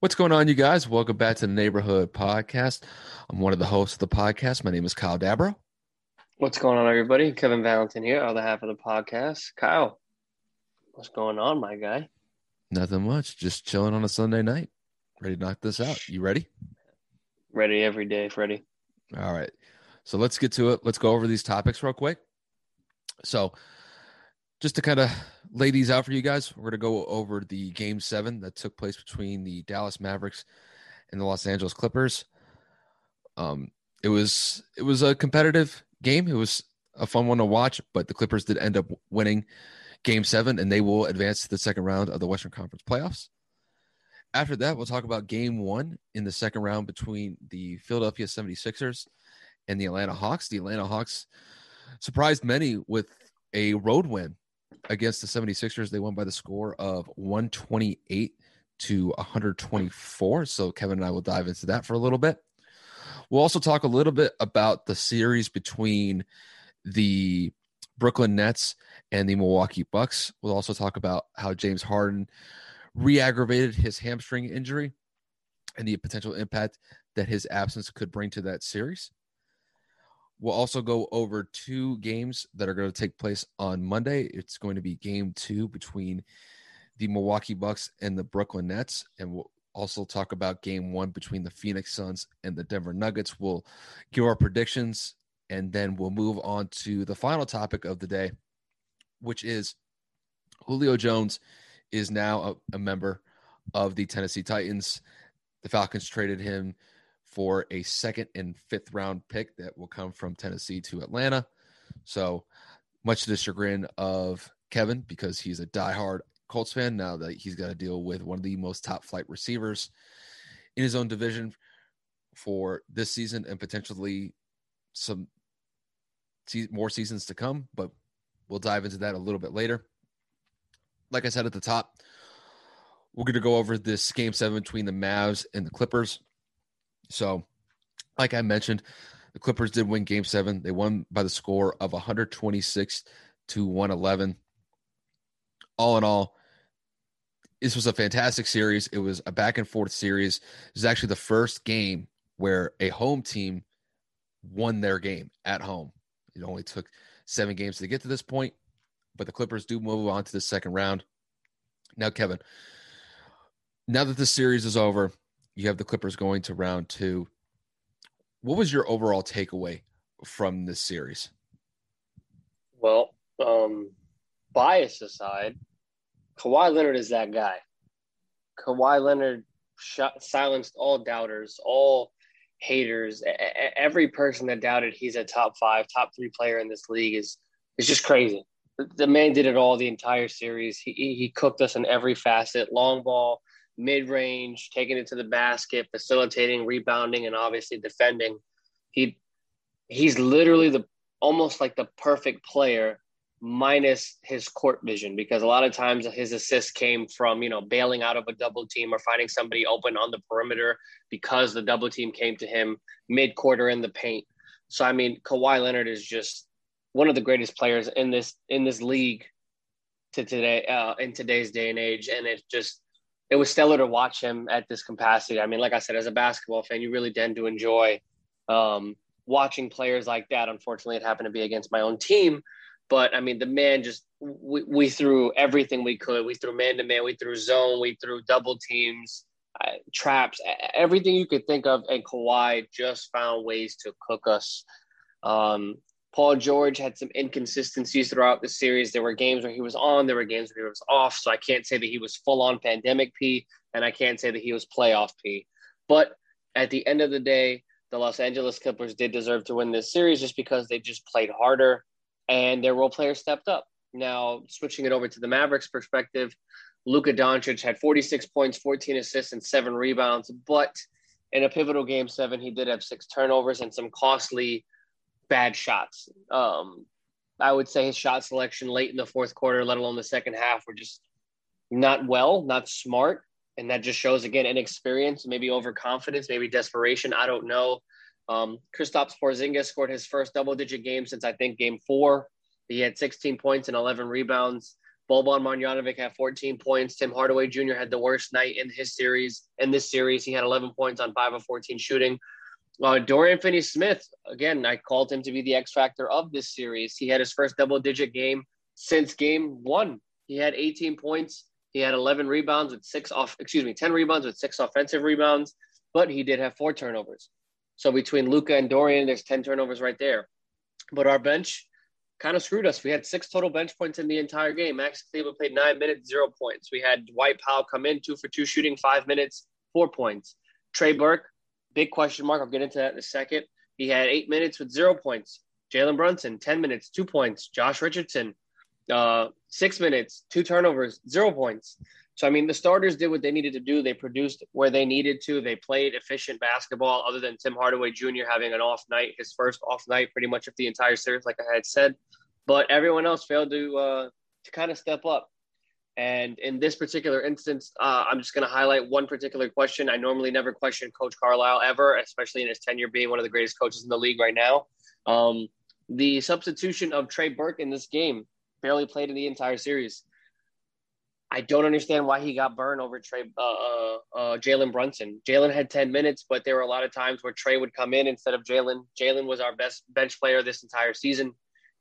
What's going on, you guys? Welcome back to the Neighborhood Podcast. I'm one of the hosts of the podcast. My name is Kyle Dabro. What's going on, everybody? Kevin Valentin here, other half of the podcast. Kyle, what's going on, my guy? Nothing much. Just chilling on a Sunday night. Ready to knock this out. You ready? Ready every day, Freddie. All right. So let's get to it. Let's go over these topics real quick. So, just to kind of lay these out for you guys, we're going to go over the game seven that took place between the Dallas Mavericks and the Los Angeles Clippers. Um, it was it was a competitive game. It was a fun one to watch, but the Clippers did end up winning game seven, and they will advance to the second round of the Western Conference playoffs. After that, we'll talk about game one in the second round between the Philadelphia 76ers and the Atlanta Hawks. The Atlanta Hawks surprised many with a road win against the 76ers. They won by the score of 128 to 124. So Kevin and I will dive into that for a little bit. We'll also talk a little bit about the series between the Brooklyn Nets and the Milwaukee Bucks. We'll also talk about how James Harden re-aggravated his hamstring injury and the potential impact that his absence could bring to that series. We'll also go over two games that are going to take place on Monday. It's going to be game two between the Milwaukee Bucks and the Brooklyn Nets. And we'll also talk about game one between the Phoenix Suns and the Denver Nuggets. We'll give our predictions and then we'll move on to the final topic of the day, which is Julio Jones is now a, a member of the Tennessee Titans. The Falcons traded him for a second and fifth round pick that will come from Tennessee to Atlanta. So much to the chagrin of Kevin because he's a diehard Colts fan now that he's got to deal with one of the most top flight receivers in his own division for this season and potentially some more seasons to come. But we'll dive into that a little bit later. Like I said at the top, we're going to go over this game seven between the Mavs and the Clippers. So, like I mentioned, the Clippers did win game seven. They won by the score of 126 to 111. All in all, this was a fantastic series. It was a back and forth series. It was actually the first game where a home team won their game at home. It only took seven games to get to this point, but the Clippers do move on to the second round. Now, Kevin, now that the series is over, you have the Clippers going to round two. What was your overall takeaway from this series? Well, um, bias aside, Kawhi Leonard is that guy. Kawhi Leonard shut, silenced all doubters, all haters. Every person that doubted he's a top five, top three player in this league is is just crazy. The man did it all the entire series. He he cooked us in every facet: long ball, mid range, taking it to the basket, facilitating, rebounding, and obviously defending. He he's literally the almost like the perfect player minus his court vision because a lot of times his assists came from you know bailing out of a double team or finding somebody open on the perimeter because the double team came to him mid quarter in the paint. So I mean Kawhi Leonard is just one of the greatest players in this in this league to today uh, in today's day and age and it's just it was stellar to watch him at this capacity. I mean, like I said, as a basketball fan, you really tend to enjoy um, watching players like that. Unfortunately, it happened to be against my own team, but I mean, the man just we, we threw everything we could. We threw man to man, we threw zone, we threw double teams, uh, traps, everything you could think of. And Kawhi just found ways to cook us. Um, Paul George had some inconsistencies throughout the series. There were games where he was on, there were games where he was off. So I can't say that he was full on pandemic P, and I can't say that he was playoff P. But at the end of the day, the Los Angeles Clippers did deserve to win this series just because they just played harder and their role players stepped up. Now, switching it over to the Mavericks perspective, Luka Doncic had 46 points, 14 assists, and seven rebounds. But in a pivotal game seven, he did have six turnovers and some costly bad shots. Um, I would say his shot selection late in the fourth quarter, let alone the second half, were just not well, not smart. And that just shows, again, inexperience, maybe overconfidence, maybe desperation. I don't know. Um, Kristaps Porzingis scored his first double digit game since I think game four. He had 16 points and 11 rebounds. Boban Marjanovic had 14 points. Tim Hardaway Jr. had the worst night in his series. In this series, he had 11 points on 5 of 14 shooting. Uh, Dorian Finney Smith, again, I called him to be the X factor of this series. He had his first double digit game since game one. He had 18 points. He had 11 rebounds with six off, excuse me, 10 rebounds with six offensive rebounds, but he did have four turnovers. So between Luka and Dorian, there's 10 turnovers right there. But our bench kind of screwed us. We had six total bench points in the entire game. Max Kleber played nine minutes, zero points. We had Dwight Powell come in, two for two shooting, five minutes, four points. Trey Burke, big question mark. I'll get into that in a second. He had eight minutes with zero points. Jalen Brunson, 10 minutes, two points. Josh Richardson, uh, six minutes, two turnovers, zero points. So, I mean, the starters did what they needed to do. They produced where they needed to. They played efficient basketball, other than Tim Hardaway Jr. having an off night, his first off night pretty much of the entire series, like I had said. But everyone else failed to, uh, to kind of step up. And in this particular instance, uh, I'm just going to highlight one particular question. I normally never question Coach Carlisle ever, especially in his tenure being one of the greatest coaches in the league right now. Um, the substitution of Trey Burke in this game barely played in the entire series. I don't understand why he got burned over Trey uh, uh, uh, Jalen Brunson. Jalen had 10 minutes, but there were a lot of times where Trey would come in instead of Jalen. Jalen was our best bench player this entire season.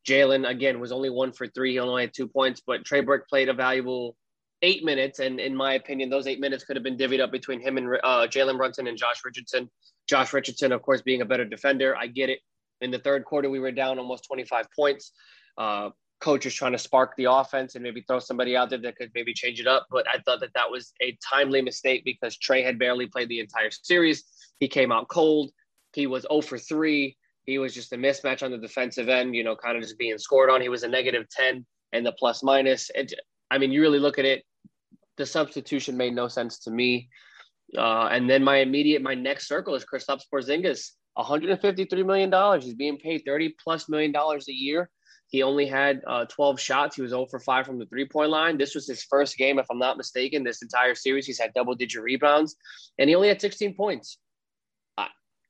Jalen again was only one for three. He only had two points, but Trey Burke played a valuable eight minutes, and in my opinion, those eight minutes could have been divvied up between him and uh, Jalen Brunson and Josh Richardson. Josh Richardson, of course, being a better defender, I get it. In the third quarter, we were down almost 25 points. Uh, coach is trying to spark the offense and maybe throw somebody out there that could maybe change it up. But I thought that that was a timely mistake because Trey had barely played the entire series. He came out cold. He was 0 for 3. He was just a mismatch on the defensive end, you know, kind of just being scored on. He was a negative 10 and the plus minus. And I mean, you really look at it, the substitution made no sense to me. Uh, and then my immediate, my next circle is Kristaps Porzingis, $153 million. He's being paid 30 plus million dollars a year. He only had uh, 12 shots. He was 0 for 5 from the three point line. This was his first game, if I'm not mistaken, this entire series. He's had double digit rebounds and he only had 16 points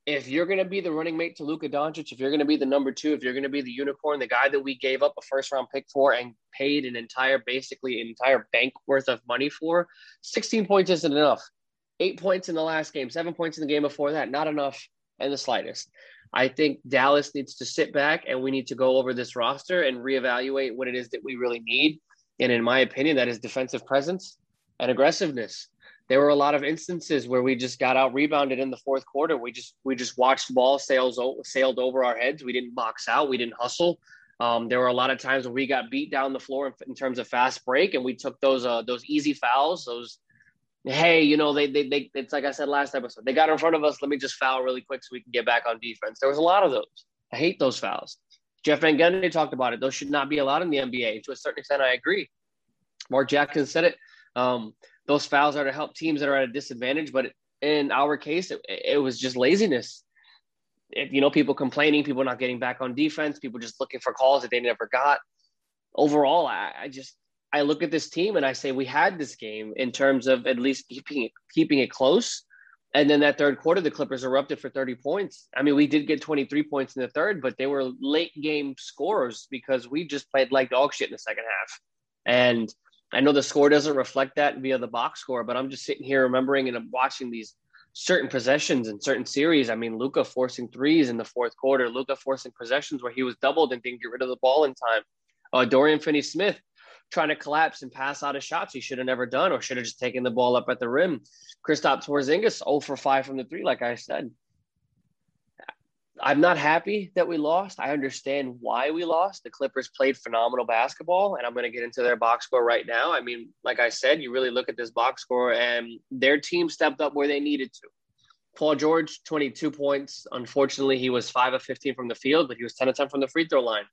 if you're going to be the running mate to Luka Doncic, if you're going to be the number two, if you're going to be the unicorn, the guy that we gave up a first round pick for and paid an entire, basically an entire bank worth of money for, 16 points isn't enough. Eight points in the last game, seven points in the game before that, not enough in the slightest. I think Dallas needs to sit back and we need to go over this roster and reevaluate what it is that we really need. And in my opinion, that is defensive presence and aggressiveness there were a lot of instances where we just got out rebounded in the fourth quarter. We just we just watched ball sails sailed over our heads. We didn't box out. We didn't hustle. Um, there were a lot of times where we got beat down the floor in, in terms of fast break, and we took those uh, those easy fouls. Those hey, you know they, they they it's like I said last episode. They got in front of us. Let me just foul really quick so we can get back on defense. There was a lot of those. I hate those fouls. Jeff Van Gundy talked about it. Those should not be allowed in the NBA. To a certain extent, I agree. Mark Jackson said it. Um, those fouls are to help teams that are at a disadvantage. But in our case, it, it was just laziness. You know, people complaining, people not getting back on defense, people just looking for calls that they never got. Overall, I, I just I look at this team and I say we had this game in terms of at least keeping it, keeping it close. And then that third quarter, the Clippers erupted for 30 points. I mean, we did get 23 points in the third, but they were late game scorers because we just played like dog shit in the second half. And I know the score doesn't reflect that via the box score, but I'm just sitting here remembering and watching these certain possessions in certain series. I mean, Luka forcing threes in the fourth quarter, Luka forcing possessions where he was doubled and didn't get rid of the ball in time. Uh, Dorian Finney Smith trying to collapse and pass out of shots he should have never done or should have just taken the ball up at the rim. Kristaps Porzingis 0 for 5 from the three, like I said. I'm not happy that we lost. I understand why we lost. The Clippers played phenomenal basketball, and I'm going to get into their box score right now. I mean, like I said, you really look at this box score, and their team stepped up where they needed to. Paul George, 22 points. Unfortunately, he was 5 of 15 from the field, but he was 10 of 10 from the free throw line.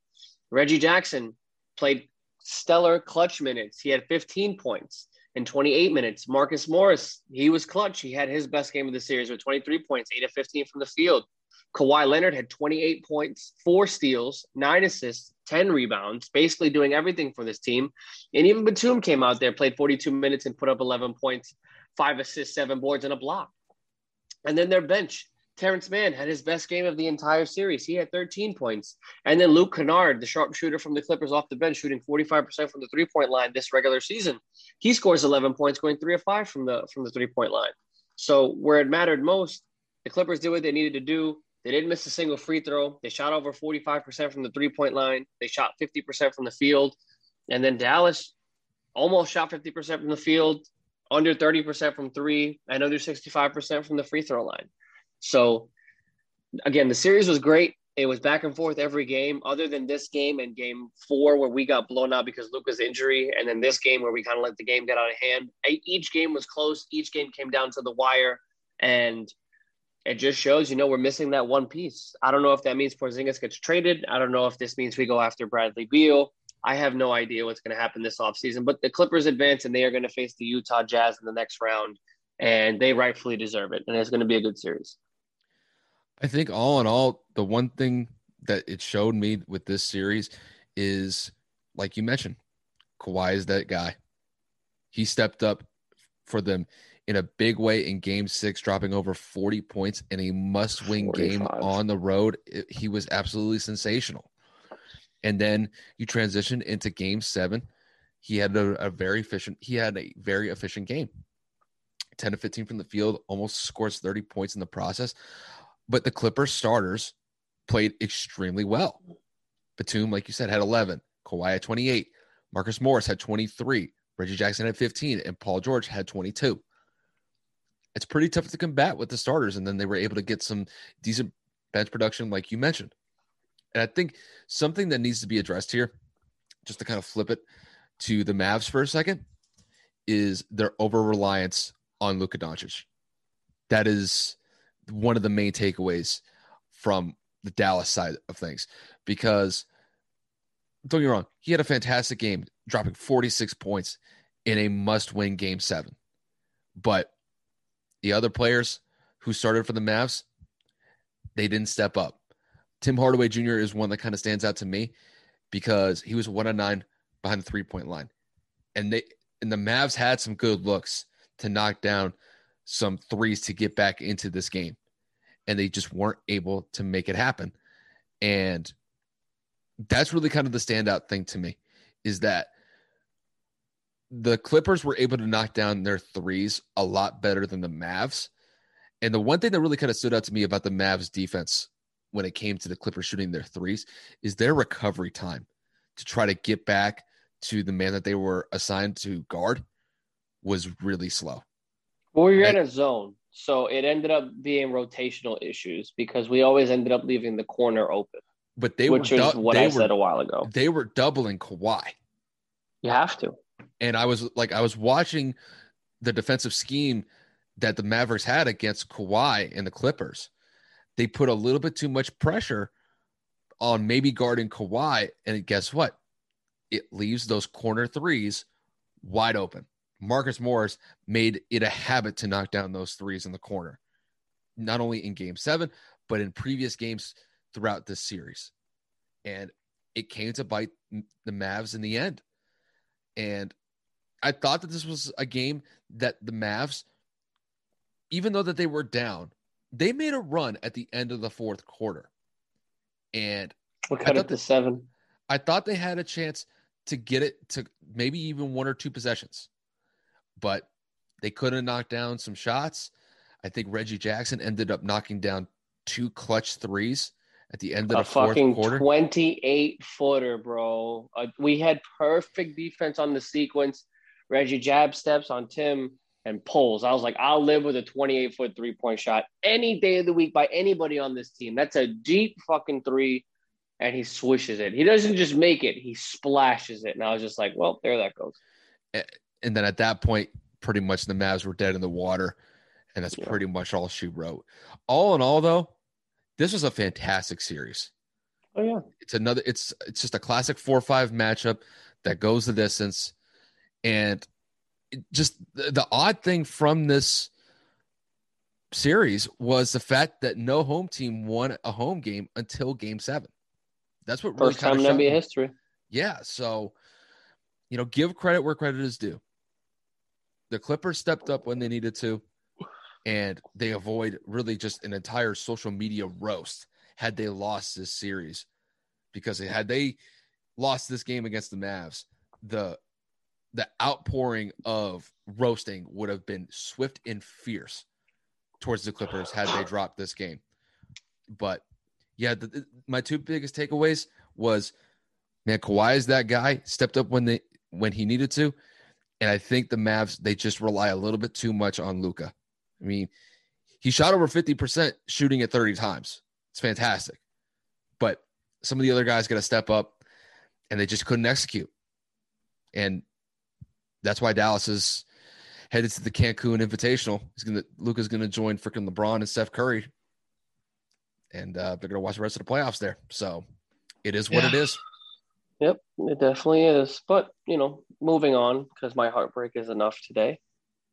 Reggie Jackson played stellar clutch minutes. He had 15 points in 28 minutes. Marcus Morris, he was clutch. He had his best game of the series with 23 points, 8 of 15 from the field. Kawhi Leonard had 28 points, four steals, nine assists, 10 rebounds, basically doing everything for this team. And even Batum came out there, played 42 minutes, and put up 11 points, five assists, seven boards, and a block. And then their bench Terance Mann had his best game of the entire series. He had 13 points. And then Luke Kennard, the sharpshooter from the Clippers off the bench, shooting 45% from the three-point line this regular season. He scores 11 points, going three of five from the from the three-point line. So where it mattered most, the Clippers did what they needed to do. They didn't miss a single free throw. They shot over 45% from the three-point line. They shot 50% from the field. And then Dallas almost shot 50% from the field, under 30% from three, and under 65% from the free throw line. So again, the series was great. It was back and forth every game, other than this game and game four, where we got blown out because Luka's injury, and then this game where we kind of let the game get out of hand. Each game was close. Each game came down to the wire, and it just shows, you know, we're missing that one piece. I don't know if that means Porzingis gets traded. I don't know if this means we go after Bradley Beal. I have no idea what's going to happen this offseason, but the Clippers advance and they are going to face the Utah Jazz in the next round, and they rightfully deserve it. And it's going to be a good series. I think all in all, the one thing that it showed me with this series is, like you mentioned, Kawhi is that guy. He stepped up for them in a big way in game six, dropping over 40 points in a must win game on the road. It, he was absolutely sensational. And then you transition into game seven. He had a, a very efficient, he had a very efficient game. 10 to 15 from the field, almost scores 30 points in the process. But the Clippers starters played extremely well. Batum, like you said, had 11. Kawhi had 28. Marcus Morris had 23. Reggie Jackson had 15. And Paul George had 22. It's pretty tough to combat with the starters. And then they were able to get some decent bench production, like you mentioned. And I think something that needs to be addressed here, just to kind of flip it to the Mavs for a second, is their over reliance on Luka Doncic. That is one of the main takeaways from the Dallas side of things because don't get me wrong, he had a fantastic game, dropping 46 points in a must win game seven. But the other players who started for the Mavs, they didn't step up. Tim Hardaway Jr. is one that kind of stands out to me because he was one on nine behind the three point line. And they and the Mavs had some good looks to knock down some threes to get back into this game. And they just weren't able to make it happen. And that's really kind of the standout thing to me is that the Clippers were able to knock down their threes a lot better than the Mavs. And the one thing that really kind of stood out to me about the Mavs defense when it came to the Clippers shooting their threes is their recovery time to try to get back to the man that they were assigned to guard was really slow. Well, you're in a zone. So it ended up being rotational issues because we always ended up leaving the corner open. But they which were is what I were, said a while ago. They were doubling Kawhi. You have to. And I was like, I was watching the defensive scheme that the Mavericks had against Kawhi and the Clippers. They put a little bit too much pressure on maybe guarding Kawhi, and guess what? It leaves those corner threes wide open. Marcus Morris made it a habit to knock down those threes in the corner, not only in game seven, but in previous games throughout this series. And it came to bite the Mavs in the end. And I thought that this was a game that the Mavs, even though that they were down, they made a run at the end of the fourth quarter. And cut it to seven. I thought they had a chance to get it to maybe even one or two possessions but they couldn't knock down some shots. I think Reggie Jackson ended up knocking down two clutch threes at the end of a the fourth fucking quarter. 28 footer, bro. Uh, we had perfect defense on the sequence. Reggie jab steps on Tim and pulls. I was like, I'll live with a 28 foot three point shot any day of the week by anybody on this team. That's a deep fucking three. And he swishes it. He doesn't just make it, he splashes it. And I was just like, well, there that goes. And then at that point, pretty much the Mavs were dead in the water. And that's yeah. pretty much all she wrote. All in all, though, this was a fantastic series. Oh yeah. It's another it's it's just a classic four five matchup that goes the distance. And just the, odd thing from this series was the fact that no home team won a home game until game seven. That's what first really time in NBA history. Yeah. So, you know, give credit where credit is due. The Clippers stepped up when they needed to, and they avoid really just an entire social media roast had they lost this series because had they lost this game against the Mavs, the the outpouring of roasting would have been swift and fierce towards the Clippers had they dropped this game. But yeah, the, my two biggest takeaways was man, Kawhi is that guy, stepped up when they when he needed to. And I think the Mavs, they just rely a little bit too much on Luka. I mean, he shot over 50% shooting at 30 times. It's fantastic. But some of the other guys got to step up and they just couldn't execute. And that's why Dallas is headed to the Cancun Invitational. He's gonna Luka's gonna join freaking LeBron and Steph Curry, and uh, they're gonna watch the rest of the playoffs there. So it is what yeah. it is. Yep, it definitely is. But you know, moving on because my heartbreak is enough today.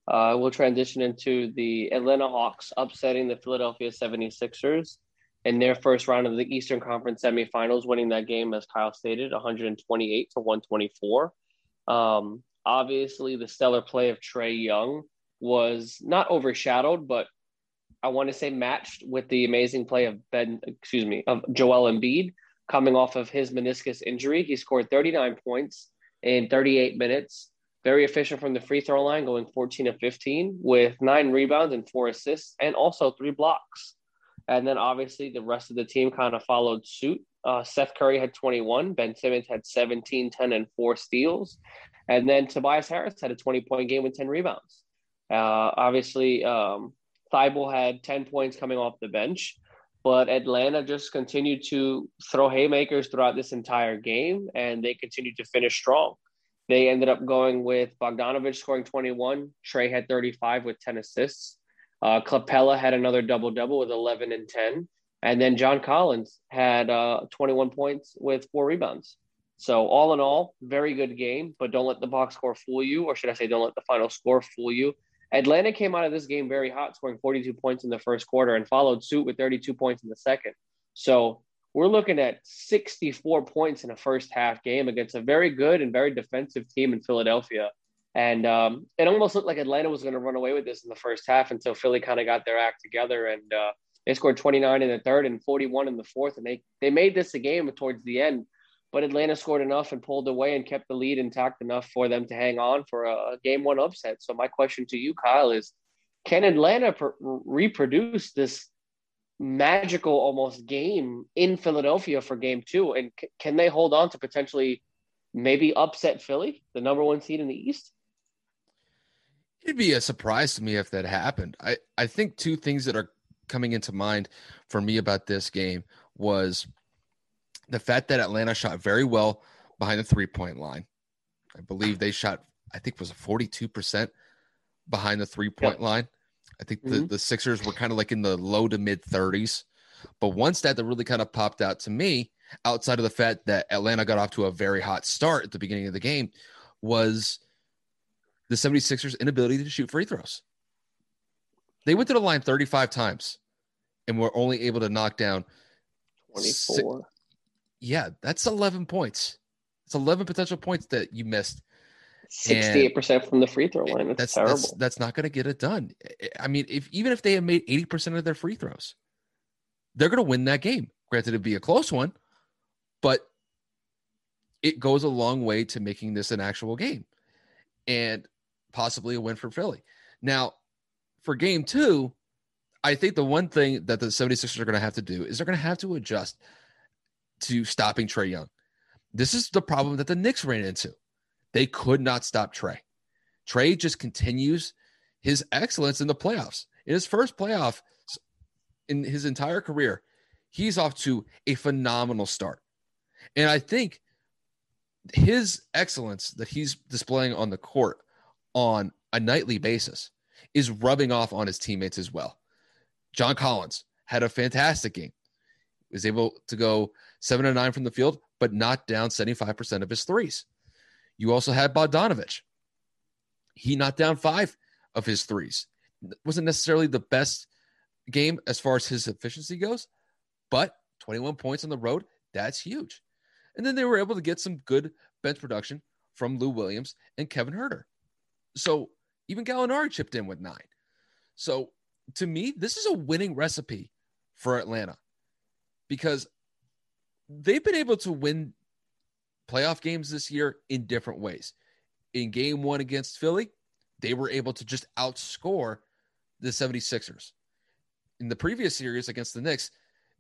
Uh, we'll transition into the Atlanta Hawks upsetting the Philadelphia 76ers in their first round of the Eastern Conference semifinals, winning that game, as Kyle stated, 128 to 124. Um, obviously, the stellar play of Trae Young was not overshadowed, but I want to say matched with the amazing play of Ben, excuse me, of Joel Embiid coming off of his meniscus injury. He scored 39 points in 38 minutes. Very efficient from the free throw line, going 14 of 15 with nine rebounds and four assists, and also three blocks. And then obviously the rest of the team kind of followed suit. Uh, Seth Curry had 21, Ben Simmons had 17, 10, and four steals. And then Tobias Harris had a 20 point game with 10 rebounds. Uh, obviously, um, Thybulle had 10 points coming off the bench, but Atlanta just continued to throw haymakers throughout this entire game, and they continued to finish strong. They ended up going with Bogdanovich scoring 21. Trae had 35 with 10 assists. Uh, Capela had another double double with 11 and 10. And then John Collins had uh, 21 points with four rebounds. So, all in all, very good game, but don't let the box score fool you, or should I say, don't let the final score fool you. Atlanta came out of this game very hot, scoring 42 points in the first quarter and followed suit with 32 points in the second. So, we're looking at 64 points in a first half game against a very good and very defensive team in Philadelphia. And um, it almost looked like Atlanta was going to run away with this in the first half until Philly kind of got their act together and uh, they scored 29 in the third and 41 in the fourth. And they, they made this a game towards the end, but Atlanta scored enough and pulled away and kept the lead intact enough for them to hang on for a, game one upset. So my question to you, Kyle, is can Atlanta reproduce this magical almost game in Philadelphia for game two? And c- can they hold on to potentially maybe upset Philly, the number one seed in the East? It'd be a surprise to me if that happened. I, I think two things that are coming into mind for me about this game was the fact that Atlanta shot very well behind the three point line. I believe they shot, I think, was a 42% behind the three point yep. line. I think the, mm-hmm. the Sixers were kind of like in the low to mid 30s. But one stat that really kind of popped out to me, outside of the fact that Atlanta got off to a very hot start at the beginning of the game, was the 76ers' inability to shoot free throws. They went to the line 35 times and were only able to knock down 24. Yeah, that's 11 points. It's 11 potential points that you missed 68% from the free throw line. That's, that's terrible. That's, that's not going to get it done. I mean, if even if they had made 80% of their free throws, they're going to win that game. Granted, it'd be a close one, but it goes a long way to making this an actual game and possibly a win for Philly. Now, for game two, I think the one thing that the 76ers are going to have to do is they're going to have to adjust to stopping Trae Young. This is the problem that the Knicks ran into. They could not stop Trae. Trae just continues his excellence in the playoffs. In his first playoff in his entire career, he's off to a phenomenal start. And I think his excellence that he's displaying on the court on a nightly basis is rubbing off on his teammates as well. John Collins had a fantastic game. Was able to go seven and nine from the field, but not down 75% of his threes. You also had Bogdanovich. He knocked down five of his threes. Wasn't necessarily the best game as far as his efficiency goes, but 21 points on the road, that's huge. And then they were able to get some good bench production from Lou Williams and Kevin Huerter. So even Gallinari chipped in with nine. So to me, this is a winning recipe for Atlanta because they've been able to win playoff games this year in different ways. In game one against Philly, they were able to just outscore the 76ers. In the previous series against the Knicks,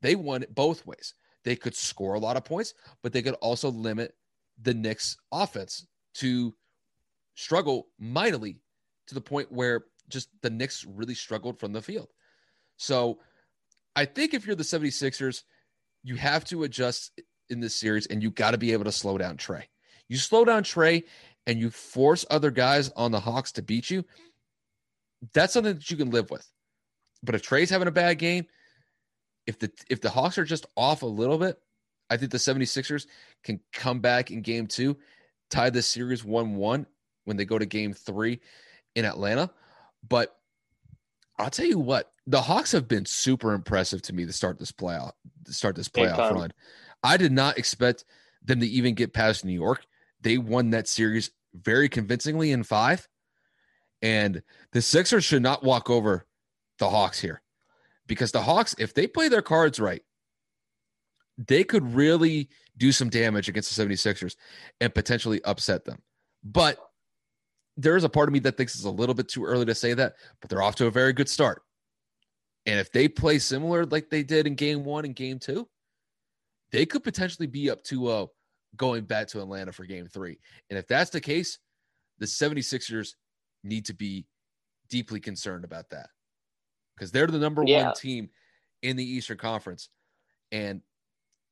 they won it both ways. They could score a lot of points, but they could also limit the Knicks offense to struggle mightily to the point where just the Knicks really struggled from the field. So I think if you're the 76ers, you have to adjust in this series and you got to be able to slow down Trae. You slow down Trae and you force other guys on the Hawks to beat you. That's something that you can live with. But if Trae's having a bad game, if the if the Hawks are just off a little bit, I think the 76ers can come back in game 2, tie the series 1-1 when they go to game 3 in Atlanta. But I'll tell you what, the Hawks have been super impressive to me to start this playoff start this playoff run. I did not expect them to even get past New York. They won that series very convincingly in 5. And the Sixers should not walk over the Hawks here. Because the Hawks if they play their cards right, they could really do some damage against the 76ers and potentially upset them. But there is a part of me that thinks it's a little bit too early to say that, but they're off to a very good start. And if they play similar like they did in game one and game two, they could potentially be up 2 0 going back to Atlanta for game three. And if that's the case, the 76ers need to be deeply concerned about that because they're the number yeah. one team in the Eastern Conference. And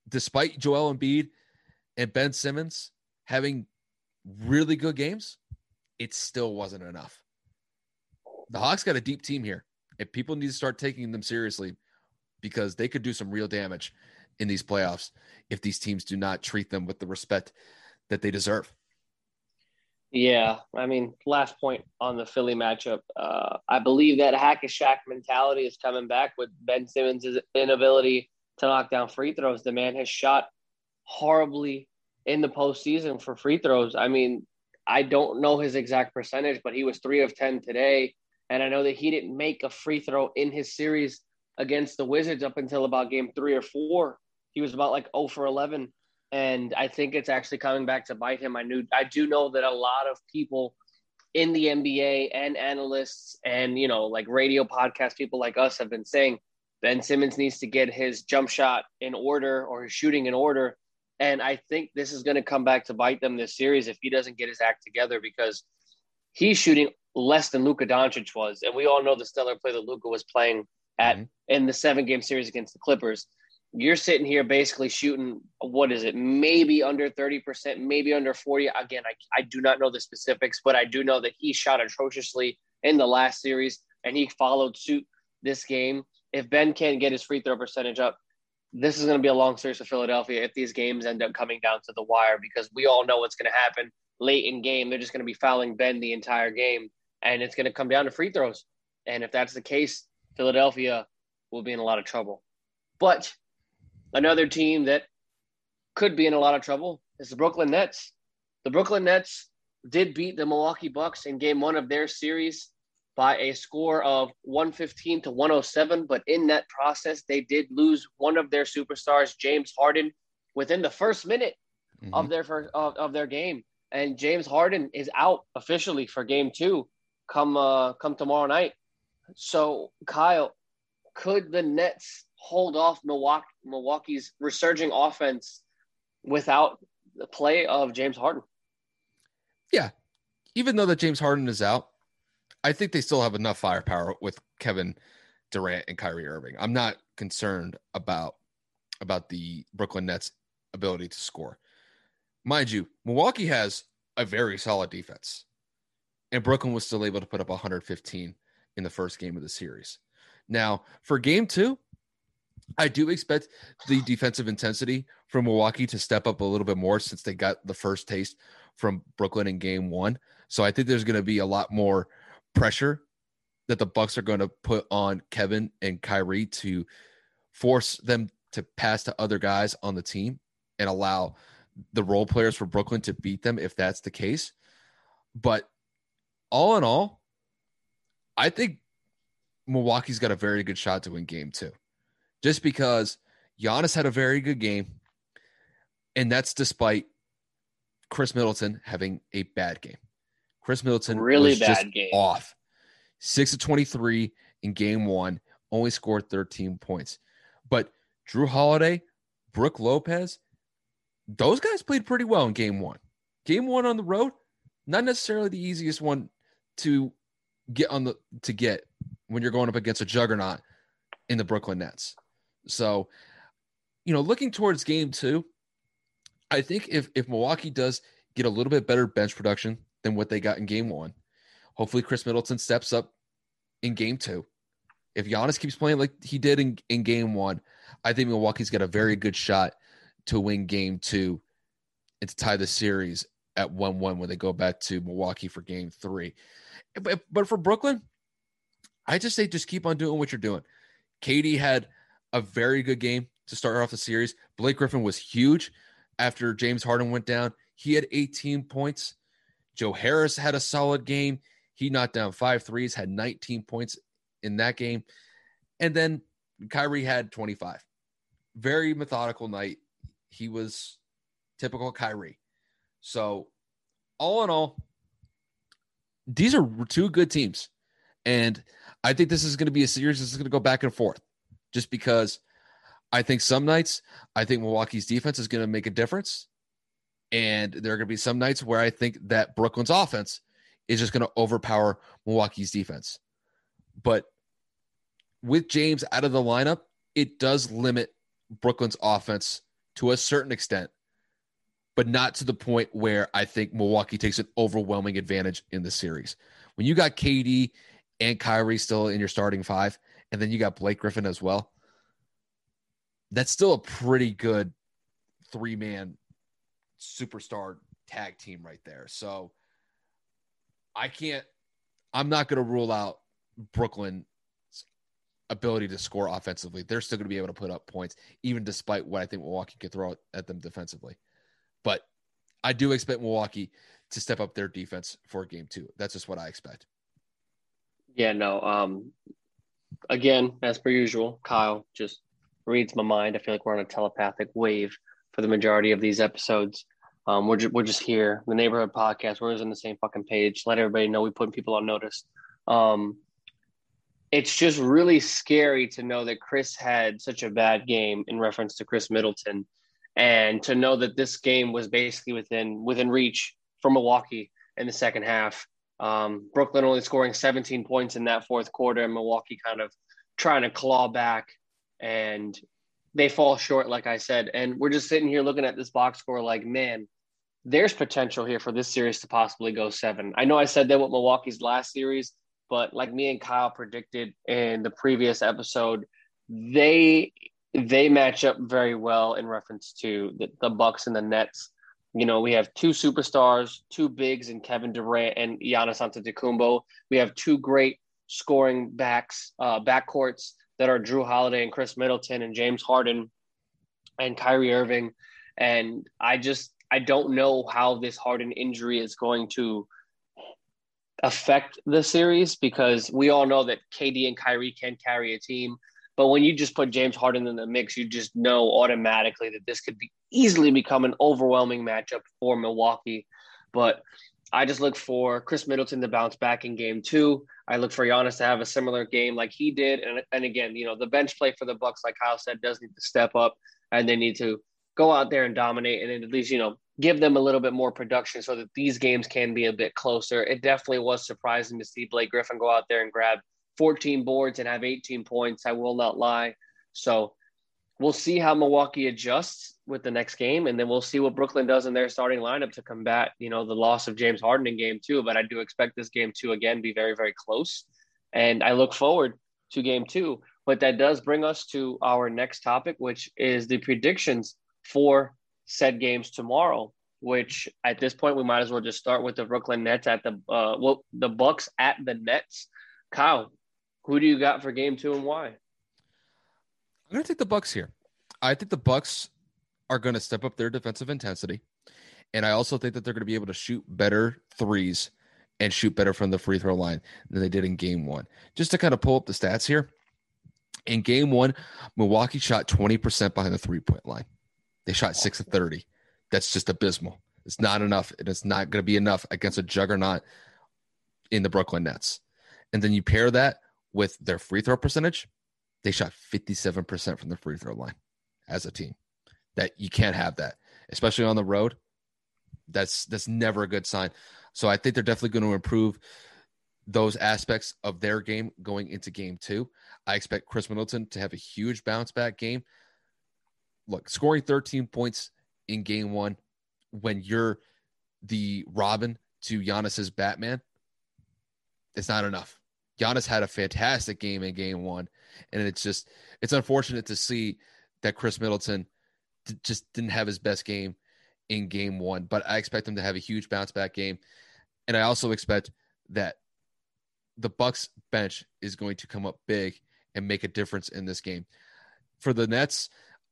despite Joel Embiid and Ben Simmons having really good games, it still wasn't enough. The Hawks got a deep team here, and people need to start taking them seriously because they could do some real damage in these playoffs if these teams do not treat them with the respect that they deserve. Yeah, I mean, last point on the Philly matchup. Uh, I believe that hack a Shaq mentality is coming back with Ben Simmons' inability to knock down free throws. The man has shot horribly in the postseason for free throws. I mean, I don't know his exact percentage, but he was three of 10 today. And I know that he didn't make a free throw in his series against the Wizards up until about game three or four. He was about like 0 for 11. And I think it's actually coming back to bite him. I knew, I do know that a lot of people in the NBA and analysts and, you know, like radio podcast people like us have been saying Ben Simmons needs to get his jump shot in order or his shooting in order and I think this is going to come back to bite them this series if he doesn't get his act together because he's shooting less than Luka Doncic was. And we all know the stellar play that Luka was playing at mm-hmm. in the seven game series against the Clippers. You're sitting here basically shooting, what is it, maybe under 30%, maybe under 40. Again, I, I do not know the specifics, but I do know that he shot atrociously in the last series and he followed suit this game. If Ben can't get his free throw percentage up, this is going to be a long series for Philadelphia if these games end up coming down to the wire because we all know what's going to happen late in game. They're just going to be fouling Ben the entire game, and it's going to come down to free throws. And if that's the case, Philadelphia will be in a lot of trouble. But another team that could be in a lot of trouble is the Brooklyn Nets. The Brooklyn Nets did beat the Milwaukee Bucks in game one of their series by a score of 115 to 107. But in that process, they did lose one of their superstars, James Harden, within the first minute mm-hmm. of their first, of, of their game. And James Harden is out officially for game two come uh, come tomorrow night. So Kyle, could the Nets hold off Milwaukee, Milwaukee's resurging offense without the play of James Harden? Yeah. Even though that James Harden is out, I think they still have enough firepower with Kevin Durant and Kyrie Irving. I'm not concerned about about the Brooklyn Nets ability to score. Mind you, Milwaukee has a very solid defense. And Brooklyn was still able to put up 115 in the first game of the series. Now, for game 2, I do expect the defensive intensity from Milwaukee to step up a little bit more since they got the first taste from Brooklyn in game 1. So I think there's going to be a lot more pressure that the Bucks are going to put on Kevin and Kyrie to force them to pass to other guys on the team and allow the role players for Brooklyn to beat them if that's the case. But all in all, I think Milwaukee's got a very good shot to win game two. Just because Giannis had a very good game, and that's despite Khris Middleton having a bad game. Khris Middleton really bad game. off. Six of 23 in game one, only scored 13 points. But Jrue Holiday, Brook Lopez, those guys played pretty well in game one. Game one on the road, not necessarily the easiest one to get on the to get when you're going up against a juggernaut in the Brooklyn Nets. So, you know, looking towards game two, I think if if Milwaukee does get a little bit better bench production than what they got in game one, hopefully Khris Middleton steps up in game two. If Giannis keeps playing like he did in, in game one, I think Milwaukee's got a very good shot to win game two and to tie the series at 1 1 when they go back to Milwaukee for game three. But, but for Brooklyn, I just say just keep on doing what you're doing. Katie had a very good game to start off the series. Blake Griffin was huge after James Harden went down. He had 18 points. Joe Harris had a solid game. He knocked down five threes, had 19 points in that game. And then Kyrie had 25. Very methodical night. He was typical Kyrie. So, all in all, these are two good teams. And I think this is going to be a series that's going to go back and forth just because I think some nights, I think Milwaukee's defense is going to make a difference. And there are going to be some nights where I think that Brooklyn's offense is just going to overpower Milwaukee's defense. But with James out of the lineup, it does limit Brooklyn's offense to a certain extent, but not to the point where I think Milwaukee takes an overwhelming advantage in the series. When you got KD and Kyrie still in your starting five, and then you got Blake Griffin as well, that's still a pretty good three man superstar tag team right there. So I can't, I'm not going to rule out Brooklyn's ability to score offensively. They're still going to be able to put up points, even despite what I think Milwaukee could throw at them defensively. But I do expect Milwaukee to step up their defense for game two. That's just what I expect. Yeah, no. Um, again, as per usual, Kyle just reads my mind. I feel like we're on a telepathic wave for the majority of these episodes. Um, we're, ju- we're just here, the neighborhood podcast. We're just on the same fucking page. Let everybody know we put people on notice. Um, it's just really scary to know that Khris had such a bad game in reference to Khris Middleton, and to know that this game was basically within within reach for Milwaukee in the second half. Um, Brooklyn only scoring 17 points in that fourth quarter, and Milwaukee kind of trying to claw back, and they fall short, like I said. And we're just sitting here looking at this box score, like, man, there's potential here for this series to possibly go seven. I know I said that with Milwaukee's last series, but like me and Kyle predicted in the previous episode, they they match up very well in reference to the, the Bucks and the Nets. You know, we have two superstars, two bigs, and Kevin Durant and Giannis Antetokounmpo. We have two great scoring backs, uh, backcourts that are Jrue Holiday and Khris Middleton and James Harden and Kyrie Irving. And I just I don't know how this Harden injury is going to affect the series because we all know that KD and Kyrie can carry a team. But when you just put James Harden in the mix, you just know automatically that this could be easily become an overwhelming matchup for Milwaukee. But I just look for Khris Middleton to bounce back in game two. I look for Giannis to have a similar game like he did. And, and again, you know, the bench play for the Bucks, like Kyle said, does need to step up and they need to go out there and dominate and at least, you know, give them a little bit more production so that these games can be a bit closer. It definitely was surprising to see Blake Griffin go out there and grab 14 boards and have 18 points. I will not lie. So we'll see how Milwaukee adjusts with the next game, and then we'll see what Brooklyn does in their starting lineup to combat, you know, the loss of James Harden in game two. But I do expect this game to again be very, very close. And I look forward to game two. But that does bring us to our next topic, which is the predictions for said games tomorrow. Which at this point we might as well just start with the Brooklyn Nets at the uh, well the Bucks at the Nets. Kyle, who do you got for game two and why? I'm gonna take the Bucks here. I think the Bucks are going to step up their defensive intensity, and I also think that they're going to be able to shoot better threes and shoot better from the free throw line than they did in game one. Just to kind of pull up the stats here. In game one, Milwaukee shot 20% behind the three point line. They shot 6 of 30. That's just abysmal. It's not enough. And It is not going to be enough against a juggernaut in the Brooklyn Nets. And then you pair that with their free throw percentage, they shot 57% from the free throw line as a team. That you can't have that, especially on the road. That's that's never a good sign. So I think they're definitely going to improve those aspects of their game going into game two. I expect Khris Middleton to have a huge bounce back game. Look, scoring 13 points in game one when you're the Robin to Giannis's Batman, it's not enough. Giannis had a fantastic game in game one. And it's just, it's unfortunate to see that Khris Middleton t- just didn't have his best game in game one. But I expect him to have a huge bounce back game. And I also expect that the Bucks bench is going to come up big and make a difference in this game. For the Nets,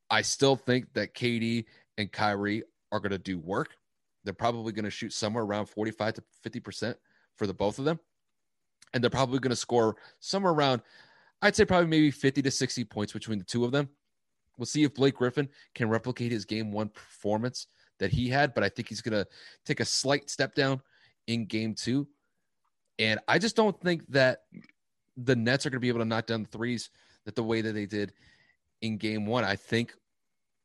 I still think that KD and Kyrie are going to do work. They're probably going to shoot somewhere around 45 to 50% for the both of them and they're probably going to score somewhere around, I'd say probably maybe 50 to 60 points between the two of them. We'll see if Blake Griffin can replicate his game one performance that he had, but I think he's going to take a slight step down in game two. And I just don't think that the Nets are going to be able to knock down the threes that the way that they did in game one. I think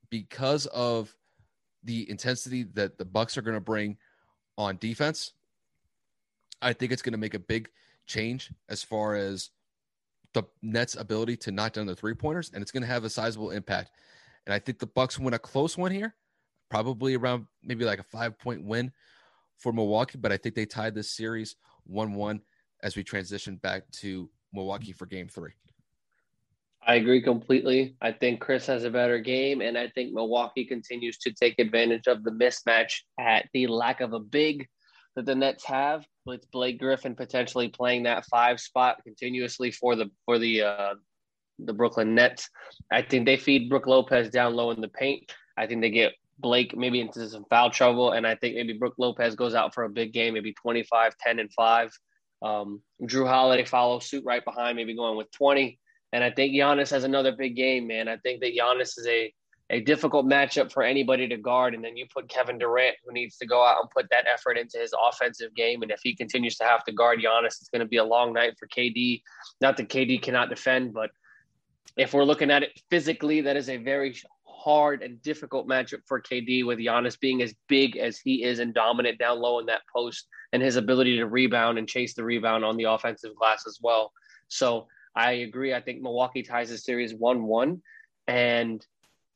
because of the intensity that the Bucks are going to bring on defense, I think it's going to make a big – change as far as the Nets' ability to knock down the three pointers, and it's going to have a sizable impact. And I think the Bucks win a close one here, probably around maybe like a five point win for Milwaukee. But I think they tied this series one one as we transition back to Milwaukee for Game Three. I agree completely. I think Khris has a better game, and I think Milwaukee continues to take advantage of the mismatch at the lack of a big that the Nets have with Blake Griffin potentially playing that five spot continuously for the for the uh, the Brooklyn Nets. I think they feed Brook Lopez down low in the paint. I think they get Blake maybe into some foul trouble, and I think maybe Brook Lopez goes out for a big game, maybe 25, 10, and 5. Um, Jrue Holiday follows suit right behind, maybe going with 20. And I think Giannis has another big game, man. I think that Giannis is a a difficult matchup for anybody to guard. And then you put Kevin Durant, who needs to go out and put that effort into his offensive game. And if he continues to have to guard Giannis, it's going to be a long night for KD. Not that KD cannot defend, but if we're looking at it physically, that is a very hard and difficult matchup for KD with Giannis being as big as he is and dominant down low in that post and his ability to rebound and chase the rebound on the offensive glass as well. So I agree. I think Milwaukee ties the series 1 1. And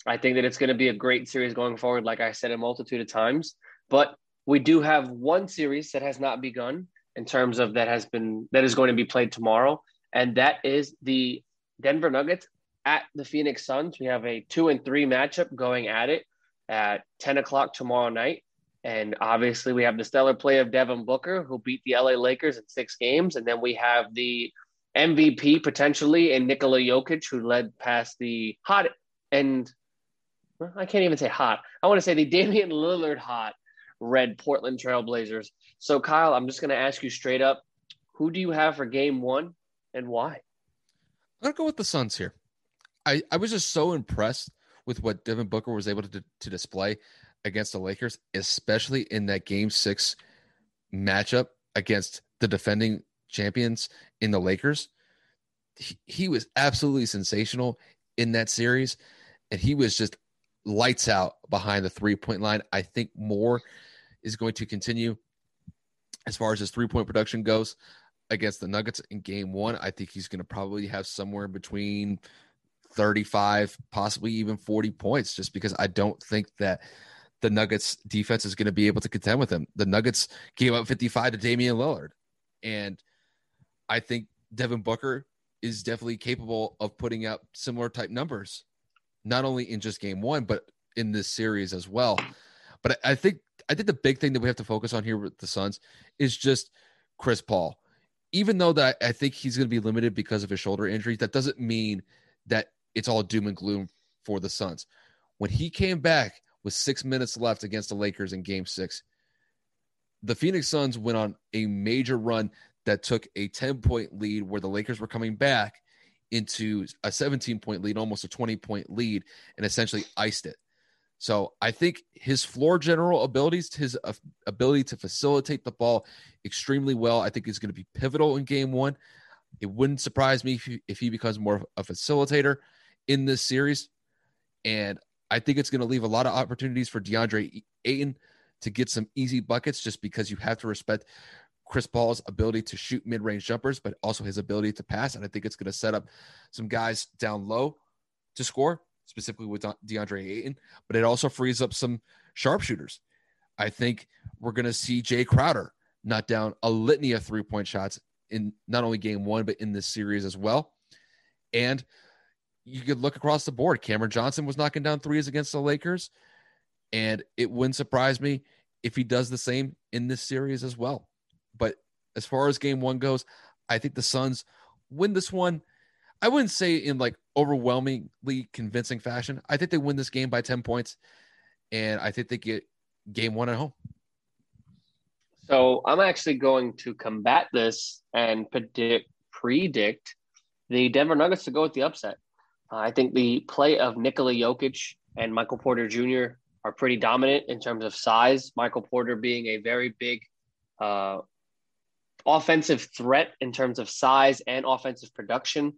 I think that it's going to be a great series going forward, like I said a multitude of times. But we do have one series that has not begun in terms of that has been that is going to be played tomorrow, and that is the Denver Nuggets at the Phoenix Suns. We have a two and three matchup going at it at 10 o'clock tomorrow night. And obviously, we have the stellar play of Devin Booker, who beat the LA Lakers in six games. And then we have the MVP potentially in Nikola Jokic, who led past the hot and I can't even say hot. I want to say the Damian Lillard hot red Portland Trailblazers. So, Kyle, I'm just going to ask you straight up who do you have for game one and why? I'm going to go with the Suns here. I, I was just so impressed with what Devin Booker was able to, to display against the Lakers, especially in that game six matchup against the defending champions in the Lakers. He, he was absolutely sensational in that series, and he was just lights out behind the three point line. I think more is going to continue as far as his three point production goes against the Nuggets in game one. I think he's going to probably have somewhere between 35, possibly even 40 points, just because I don't think that the Nuggets defense is going to be able to contend with him. The Nuggets gave up 55 to Damian Lillard. And I think Devin Booker is definitely capable of putting up similar type numbers not only in just game one, but in this series as well. But I, think I think the big thing that we have to focus on here with the Suns is just Chris Paul. Even though that I think he's going to be limited because of his shoulder injury, that doesn't mean that it's all doom and gloom for the Suns. When he came back with six minutes left against the Lakers in game six, the Phoenix Suns went on a major run that took a 10 point lead where the Lakers were coming back into a 17 point lead, almost a 20 point lead, and essentially iced it. So I think his floor general abilities, his ability to facilitate the ball extremely well, I think is going to be pivotal in game one. It wouldn't surprise me if he, if he becomes more of a facilitator in this series. And I think it's going to leave a lot of opportunities for DeAndre Ayton to get some easy buckets just because you have to respect Chris Paul's ability to shoot mid range jumpers, but also his ability to pass. And I think it's going to set up some guys down low to score, specifically with DeAndre Ayton, but it also frees up some sharpshooters. I think we're going to see Jay Crowder knock down a litany of three point shots in not only game one, but in this series as well. And you could look across the board. Cameron Johnson was knocking down threes against the Lakers. And it wouldn't surprise me if he does the same in this series as well. But as far as game one goes, I think the Suns win this one. I wouldn't say in like overwhelmingly convincing fashion. I think they win this game by 10 points. And I think they get game one at home. So I'm actually going to combat this and predict predict the Denver Nuggets to go with the upset. Uh, I think the play of Nikola Jokic and Michael Porter Jr are pretty dominant in terms of size. Michael Porter being a very big uh, offensive threat in terms of size and offensive production.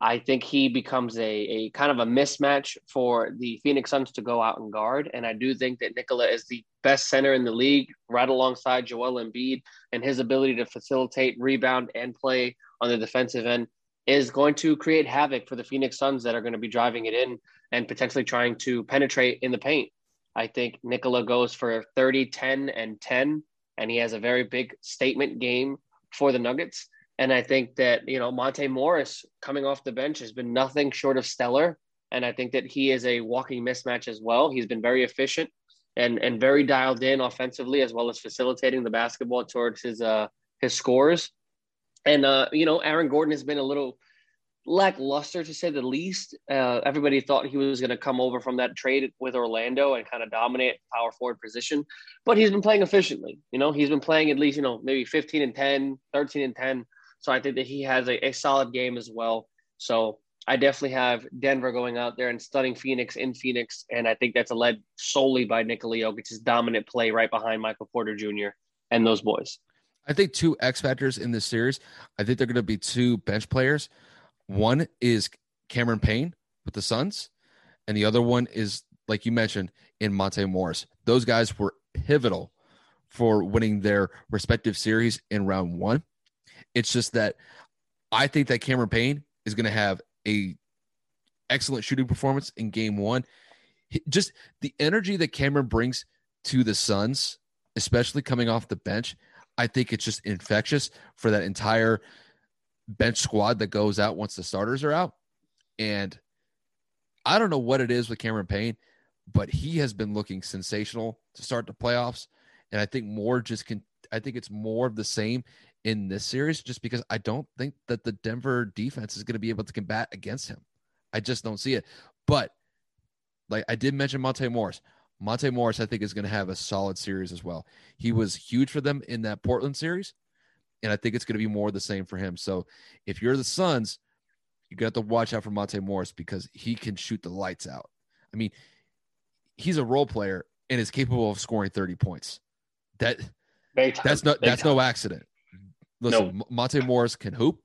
I think he becomes a, a kind of a mismatch for the Phoenix Suns to go out and guard. And I do think that Nikola is the best center in the league, right alongside Joel Embiid, and his ability to facilitate, rebound, and play on the defensive end is going to create havoc for the Phoenix Suns that are going to be driving it in and potentially trying to penetrate in the paint. I think Nikola goes for 30, 10, and 10, and he has a very big statement game for the Nuggets. And I think that, you know, Monte Morris coming off the bench has been nothing short of stellar. And I think that he is a walking mismatch as well. He's been very efficient and, and very dialed in offensively, as well as facilitating the basketball towards his, uh, his scores. And, uh, you know, Aaron Gordon has been a little – lackluster to say the least. Uh, everybody thought he was going to come over from that trade with Orlando and kind of dominate power forward position, but he's been playing efficiently. You know, he's been playing at least, you know, maybe 15 and 10, 13 and 10. So I think that he has a, a solid game as well. So I definitely have Denver going out there and stunning Phoenix in Phoenix. And I think that's led solely by Nikola Jokic's dominant play right behind Michael Porter Jr. and those boys. I think two X factors in this series. I think they're going to be two bench players one is Cameron Payne with the Suns, and the other one is, like you mentioned, in Monte Morris. Those guys were pivotal for winning their respective series in round one. It's just that I think that Cameron Payne is going to have a excellent shooting performance in game one. Just the energy that Cameron brings to the Suns, especially coming off the bench, I think it's just infectious for that entire bench squad that goes out once the starters are out. And I don't know what it is with Cameron Payne, but he has been looking sensational to start the playoffs. And I think more just can, I think it's more of the same in this series just because I don't think that the Denver defense is going to be able to combat against him. I just don't see it. But like I did mention Monte Morris. Monte Morris, I think, is going to have a solid series as well. He was huge for them in that Portland series and I think it's going to be more the same for him. So if you're the Suns, you got to watch out for Monte Morris because he can shoot the lights out. I mean, he's a role player and is capable of scoring 30 points. That that's no that's no accident. Listen, no. Monte Morris can hoop,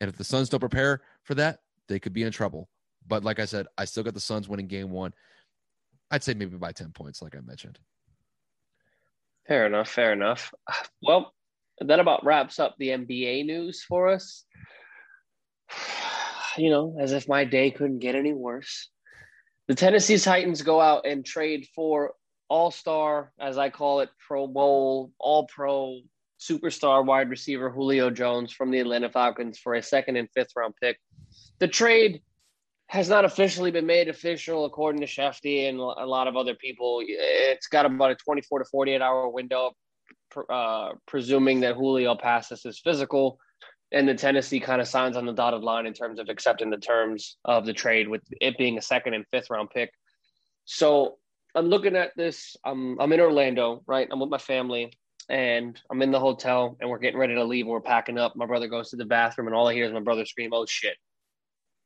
and if the Suns don't prepare for that, they could be in trouble. But like I said, I still got the Suns winning game one. I'd say maybe by 10 points, like I mentioned. Fair enough. Fair enough. Well, that about wraps up the NBA news for us. You know, as if my day couldn't get any worse. The Tennessee Titans go out and trade for all star, as I call it, Pro Bowl, all pro, superstar wide receiver Julio Jones from the Atlanta Falcons for a second and fifth round pick. The trade has not officially been made official according to Schefty and a lot of other people. It's got about a 24 to 48 hour window uh, presuming that Julio passes his physical, and the Tennessee kind of signs on the dotted line in terms of accepting the terms of the trade, with it being a second and fifth round pick. So I'm looking at this. I'm I'm in Orlando, right? I'm with my family, and I'm in the hotel and we're getting ready to leave we're packing up. My brother goes to the bathroom and all I hear is my brother scream, "Oh shit!"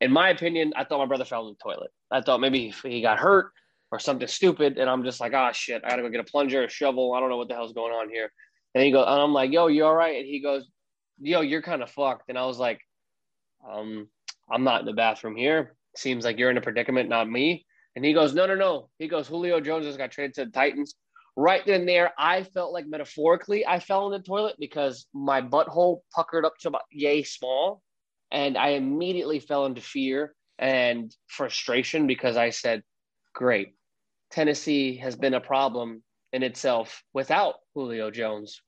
In my opinion, I thought my brother fell in the toilet. I thought maybe he got hurt or something stupid, and I'm just like, "Ah, oh, shit! I gotta go get a plunger, a shovel. I don't know what the hell's going on here." And he goes, and I'm like, "Yo, you all right?" And he goes, "Yo, you're kind of fucked." And I was like, "Um, I'm not in the bathroom here. Seems like you're in a predicament, not me." And he goes, "No, no, no." He goes, "Julio Jones just got traded to the Titans." right then there, I felt like metaphorically I fell in the toilet because my butthole puckered up to about yay small. And I immediately fell into fear and frustration because I said, Great, Tennessee has been a problem in itself without Julio Jones.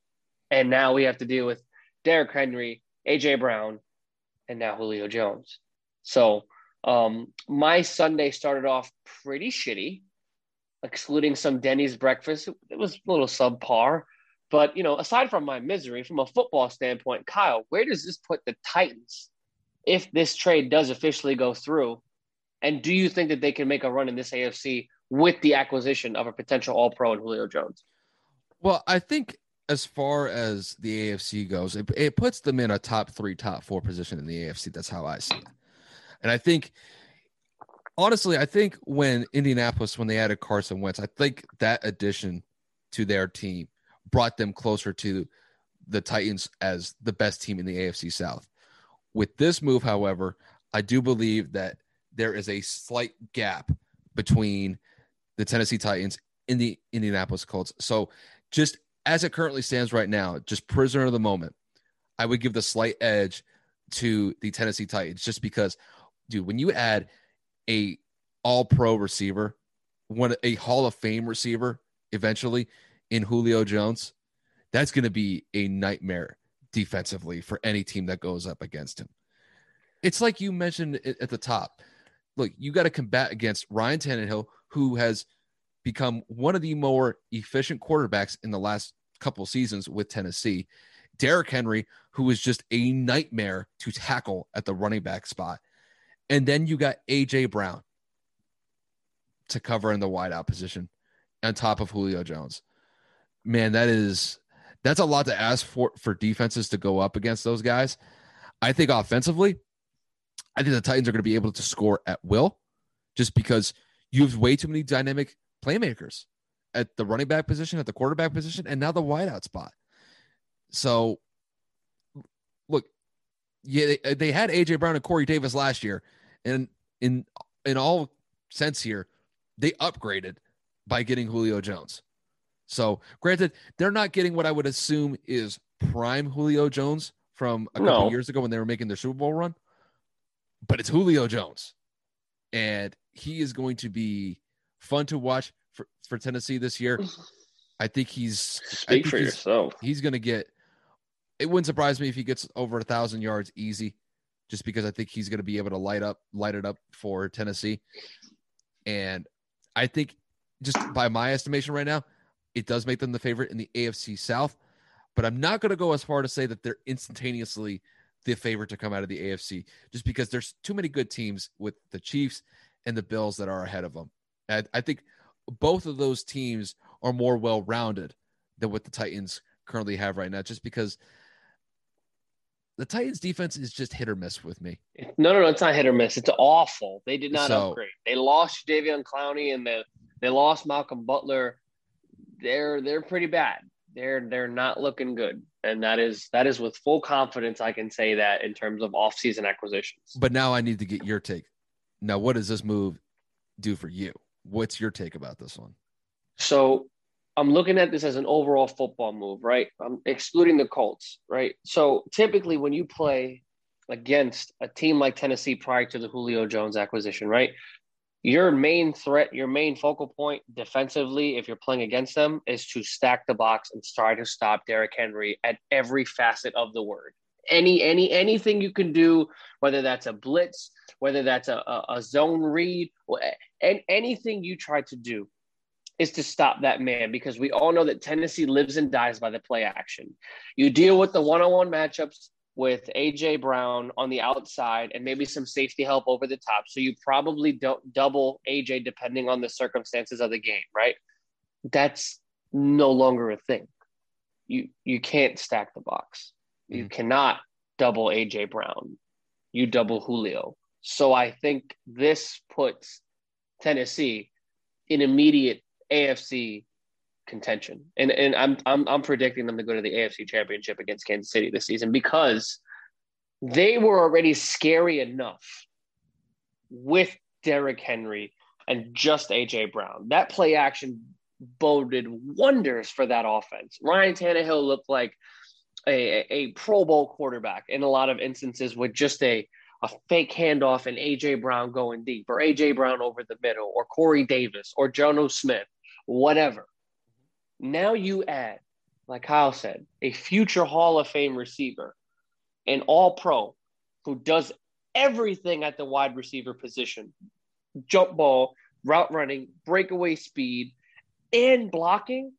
And now we have to deal with Derrick Henry, AJ Brown, and now Julio Jones. So um, my Sunday started off pretty shitty excluding some Denny's breakfast. It was a little subpar. But, you know, aside from my misery, from a football standpoint, Kyle, where does this put the Titans if this trade does officially go through? And do you think that they can make a run in this AFC with the acquisition of a potential all pro and Julio Jones? Well, I think as far as the AFC goes, it, it puts them in a top three, top four position in the AFC. That's how I see it. And I think honestly, I think when Indianapolis, when they added Carson Wentz, I think that addition to their team brought them closer to the Titans as the best team in the AFC South. With this move, however, I do believe that there is a slight gap between the Tennessee Titans and the Indianapolis Colts. So, just as it currently stands right now, just prisoner of the moment, I would give the slight edge to the Tennessee Titans just because, dude, when you add a all pro receiver, one a Hall of Fame receiver eventually in Julio Jones, that's going to be a nightmare defensively for any team that goes up against him. It's like you mentioned at the top. Look, you got to combat against Ryan Tannehill, who has become one of the more efficient quarterbacks in the last couple seasons with Tennessee. Derrick Henry, who is just a nightmare to tackle at the running back spot. And then you got AJ Brown to cover in the wideout position on top of Julio Jones. Man, that is that's a lot to ask for for defenses to go up against those guys. I think offensively, I think the Titans are going to be able to score at will just because you have way too many dynamic playmakers at the running back position, at the quarterback position, and now the wideout spot. So, look, yeah, they, uh, they had AJ Brown and Corey Davis last year, and in in all sense here, they upgraded by getting Julio Jones. So, granted, they're not getting what I would assume is prime Julio Jones from a couple no. years ago when they were making their Super Bowl run, but it's Julio Jones, and he is going to be fun to watch for, for Tennessee this year. I think he's speak think for he's, yourself. He's going to get. It wouldn't surprise me if he gets over a thousand yards easy just because I think he's going to be able to light up, light it up for Tennessee. And I think, just by my estimation right now, it does make them the favorite in the AFC South. But I'm not going to go as far to say that they're instantaneously the favorite to come out of the AFC, just because there's too many good teams with the Chiefs and the Bills that are ahead of them. And I think both of those teams are more well rounded than what the Titans currently have right now, just because the Titans defense is just hit or miss with me. No, no, no, it's not hit or miss. It's awful. They did not so, upgrade. They lost Davion Clowney and the, they lost Malcolm Butler. They're they're pretty bad. They're they're not looking good. And that is that is with full confidence I can say that in terms of offseason acquisitions. But now I need to get your take. Now, what does this move do for you? What's your take about this one? So I'm looking at this as an overall football move, right? I'm excluding the Colts, right? So typically when you play against a team like Tennessee prior to the Julio Jones acquisition, right? Your main threat, your main focal point defensively, if you're playing against them, is to stack the box and try to stop Derrick Henry at every facet of the word. Any, any, anything you can do, whether that's a blitz, whether that's a, a, a zone read, and anything you try to do is to stop that man because we all know that Tennessee lives and dies by the play action. You deal with the one on one matchups with AJ Brown on the outside and maybe some safety help over the top. So you probably don't double AJ depending on the circumstances of the game, right? That's no longer a thing. you you can't stack the box. You mm-hmm. cannot double AJ Brown. You double Julio. So I think this puts Tennessee in immediate AFC contention. And and I'm I'm I'm predicting them to go to the AFC championship against Kansas City this season because they were already scary enough with Derrick Henry and just AJ Brown. That play action boded wonders for that offense. Ryan Tannehill looked like a, a Pro Bowl quarterback in a lot of instances with just a a fake handoff and AJ Brown going deep, or AJ Brown over the middle, or Corey Davis, or Jonnu Smith, whatever. Now you add, like Kyle said, a future Hall of Fame receiver, an all pro who does everything at the wide receiver position jump ball, route running, breakaway speed, and blocking.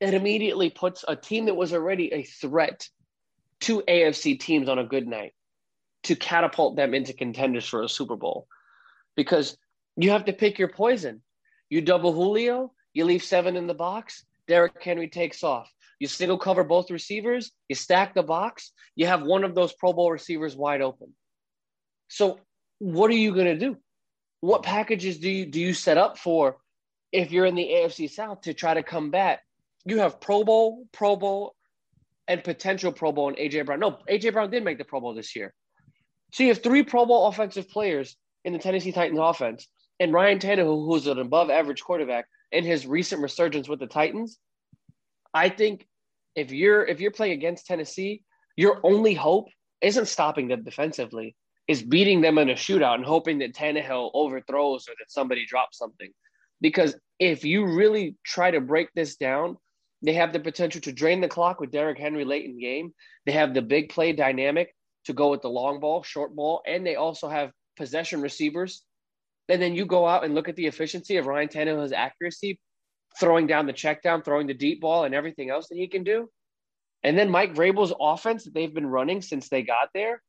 It immediately puts a team that was already a threat to AFC teams on a good night to catapult them into contenders for a Super Bowl because you have to pick your poison. You double Julio, you leave seven in the box, Derrick Henry takes off. You single cover both receivers, you stack the box, you have one of those Pro Bowl receivers wide open. So, what are you going to do? What packages do you do you set up for if you're in the AFC South to try to combat? You have Pro Bowl, Pro Bowl, and potential Pro Bowl and AJ Brown. No, AJ Brown did make the Pro Bowl this year. So you have three Pro Bowl offensive players in the Tennessee Titans offense, and Ryan Tannehill, who's an above average quarterback, in his recent resurgence with the Titans. I think if you're if you're playing against Tennessee, your only hope isn't stopping them defensively, is beating them in a shootout and hoping that Tannehill overthrows or that somebody drops something. Because if you really try to break this down, they have the potential to drain the clock with Derrick Henry late in game. They have the big play dynamic to go with the long ball, short ball, and they also have possession receivers. And then you go out and look at the efficiency of Ryan Tannehill's accuracy, throwing down the check down, throwing the deep ball, and everything else that he can do. And then Mike Vrabel's offense that they've been running since they got there,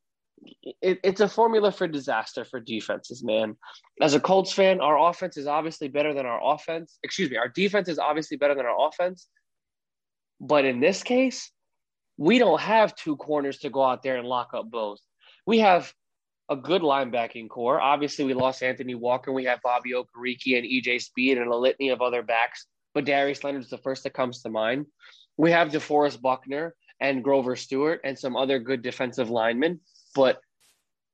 it, it's a formula for disaster for defenses, man. As a Colts fan, our offense is obviously better than our offense. Excuse me, our defense is obviously better than our offense. But in this case, we don't have two corners to go out there and lock up both. We have a good linebacking corps. Obviously, we lost Anthony Walker. We have Bobby Okereke and EJ Speed and a litany of other backs, but Darius Leonard is the first that comes to mind. We have DeForest Buckner and Grover Stewart and some other good defensive linemen. But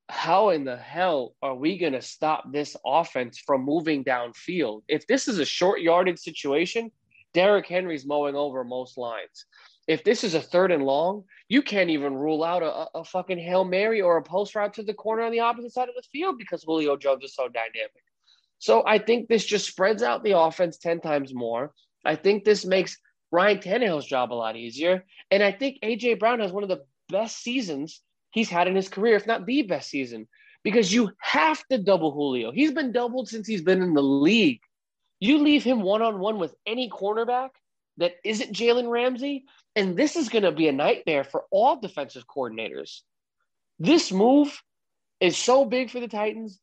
how in the hell are we going to stop this offense from moving downfield? If this is a short yarded situation, Derrick Henry's mowing over most lines if this is a third and long, you can't even rule out a, a fucking Hail Mary or a post route to the corner on the opposite side of the field because Julio Jones is so dynamic. So I think this just spreads out the offense 10 times more. I think this makes Ryan Tannehill's job a lot easier. And I think AJ Brown has one of the best seasons he's had in his career, if not the best season, because you have to double Julio. He's been doubled since he's been in the league. You leave him one on one with any cornerback that isn't Jalen Ramsey, and this is going to be a nightmare for all defensive coordinators. This move is so big for the Titans.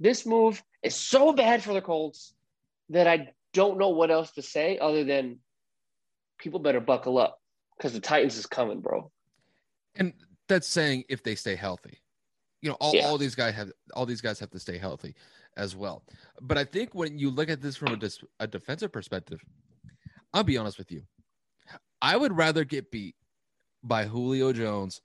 This move is so bad for the Colts that I don't know what else to say other than people better buckle up because the Titans is coming, bro. And that's saying if they stay healthy. You know, all, yeah. all these guys have all these guys have to stay healthy as well. But I think when you look at this from a, dis- a defensive perspective, I'll be honest with you. I would rather get beat by Julio Jones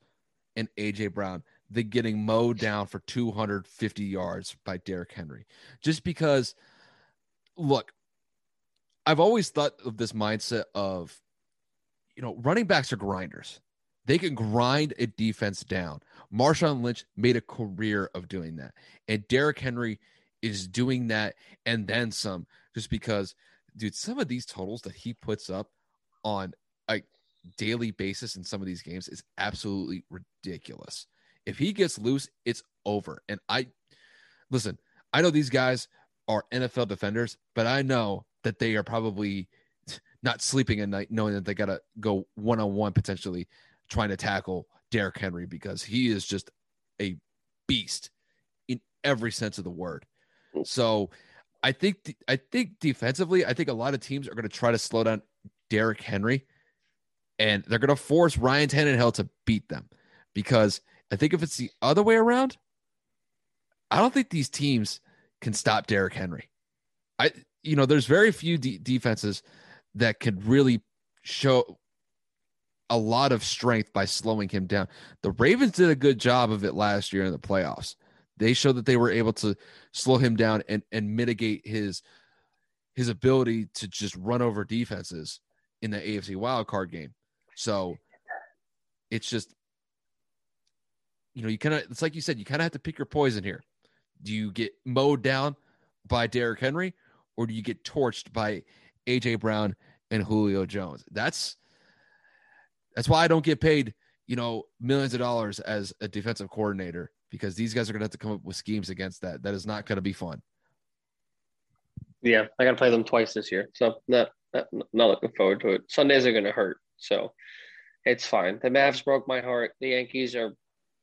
and AJ Brown than getting mowed down for 250 yards by Derrick Henry. Just because, look, I've always thought of this mindset of, you know, running backs are grinders. They can grind a defense down. Marshawn Lynch made a career of doing that. And Derrick Henry is doing that and then some just because, dude, some of these totals that he puts up on daily basis in some of these games is absolutely ridiculous. If he gets loose, it's over. And I listen, I know these guys are NFL defenders, but I know that they are probably not sleeping at night knowing that they got to go one on one potentially trying to tackle Derrick Henry because he is just a beast in every sense of the word. Mm. So I think I think defensively, I think a lot of teams are going to try to slow down Derrick Henry and they're going to force Ryan Tannehill to beat them because I think if it's the other way around, I don't think these teams can stop Derrick Henry. I, you know, there's very few de- defenses that could really show a lot of strength by slowing him down. The Ravens did a good job of it last year in the playoffs. They showed that they were able to slow him down and, and mitigate his his ability to just run over defenses in the AFC wild card game. So it's just you know, you kind of it's like you said, you kind of have to pick your poison here. Do you get mowed down by Derrick Henry or do you get torched by AJ Brown and Julio Jones? That's that's why I don't get paid, you know, millions of dollars as a defensive coordinator because these guys are going to have to come up with schemes against that. That is not going to be fun. Yeah, I got to play them twice this year, so not, not not looking forward to it. Sundays are going to hurt, so it's fine. The Mavs broke my heart. The Yankees are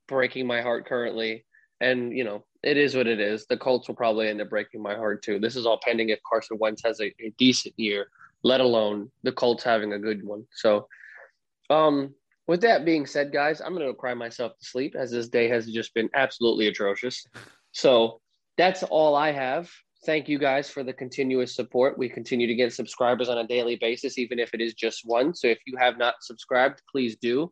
breaking my heart currently, and you know it is what it is. The Colts will probably end up breaking my heart too. This is all pending if Carson Wentz has a, a decent year, let alone the Colts having a good one. So um, with that being said, guys, I'm going to cry myself to sleep as this day has just been absolutely atrocious. So that's all I have. Thank you guys for the continuous support. We continue to get subscribers on a daily basis, even if it is just one. So if you have not subscribed, please do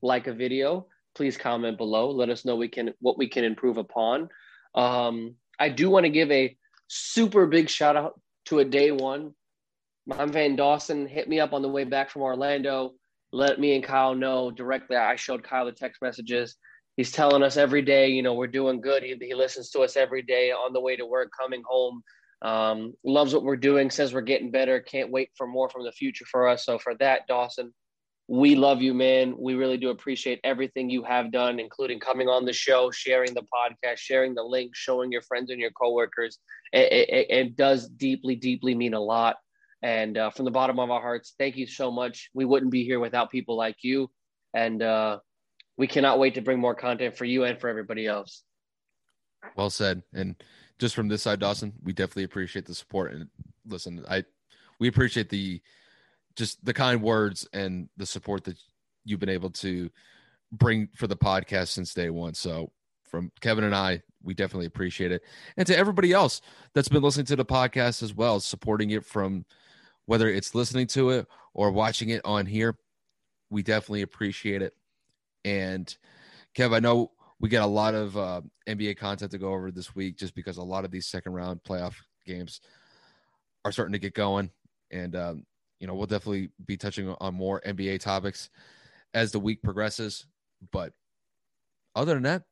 like a video. Please comment below. Let us know we can what we can improve upon. Um, I do want to give a super big shout out to a day one. Mom Van Dawson hit me up on the way back from Orlando let me and Kyle know directly. I showed Kyle the text messages. He's telling us every day, you know, we're doing good. He, he listens to us every day on the way to work, coming home. Um, loves what we're doing, says we're getting better. Can't wait for more from the future for us. So, for that, Dawson, we love you, man. We really do appreciate everything you have done, including coming on the show, sharing the podcast, sharing the link, showing your friends and your coworkers. It, it, it does deeply, deeply mean a lot. And uh, from the bottom of our hearts, thank you so much. We wouldn't be here without people like you. And uh, we cannot wait to bring more content for you and for everybody else. Well said. And just from this side, Dawson, we definitely appreciate the support. And listen, I we appreciate the just the kind words and the support that you've been able to bring for the podcast since day one. So from Kevin and I, we definitely appreciate it. And to everybody else that's been listening to the podcast as well, supporting it from whether it's listening to it or watching it on here, we definitely appreciate it. And Kev, I know we get a lot of uh, NBA content to go over this week just because a lot of these second round playoff games are starting to get going. And, um, you know, we'll definitely be touching on more NBA topics as the week progresses. But other than that,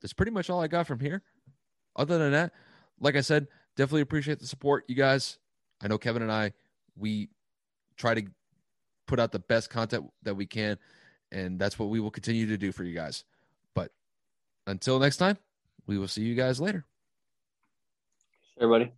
that's pretty much all I got from here. Other than that, like I said, definitely appreciate the support, you guys. I know Kevin and I we try to put out the best content that we can and that's what we will continue to do for you guys but until next time we will see you guys later everybody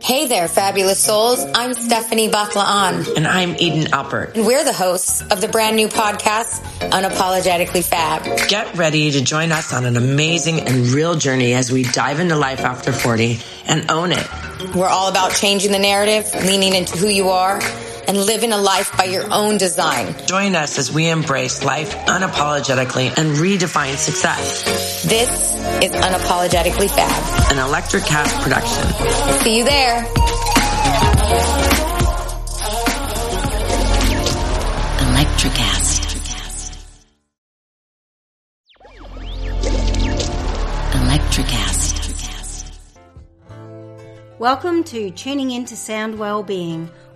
Hey there, fabulous souls. I'm Stephanie Baklaan. And I'm Eden Alpert. And we're the hosts of the brand new podcast, Unapologetically Fab. Get ready to join us on an amazing and real journey as we dive into life after 40 and own it. We're all about changing the narrative, leaning into who you are, and living a life by your own design. Join us as we embrace life unapologetically and redefine success. This is Unapologetically Fab, an Electric Cast production. See you there. Electricast. Electricast. Welcome to Tuning Into Sound Wellbeing,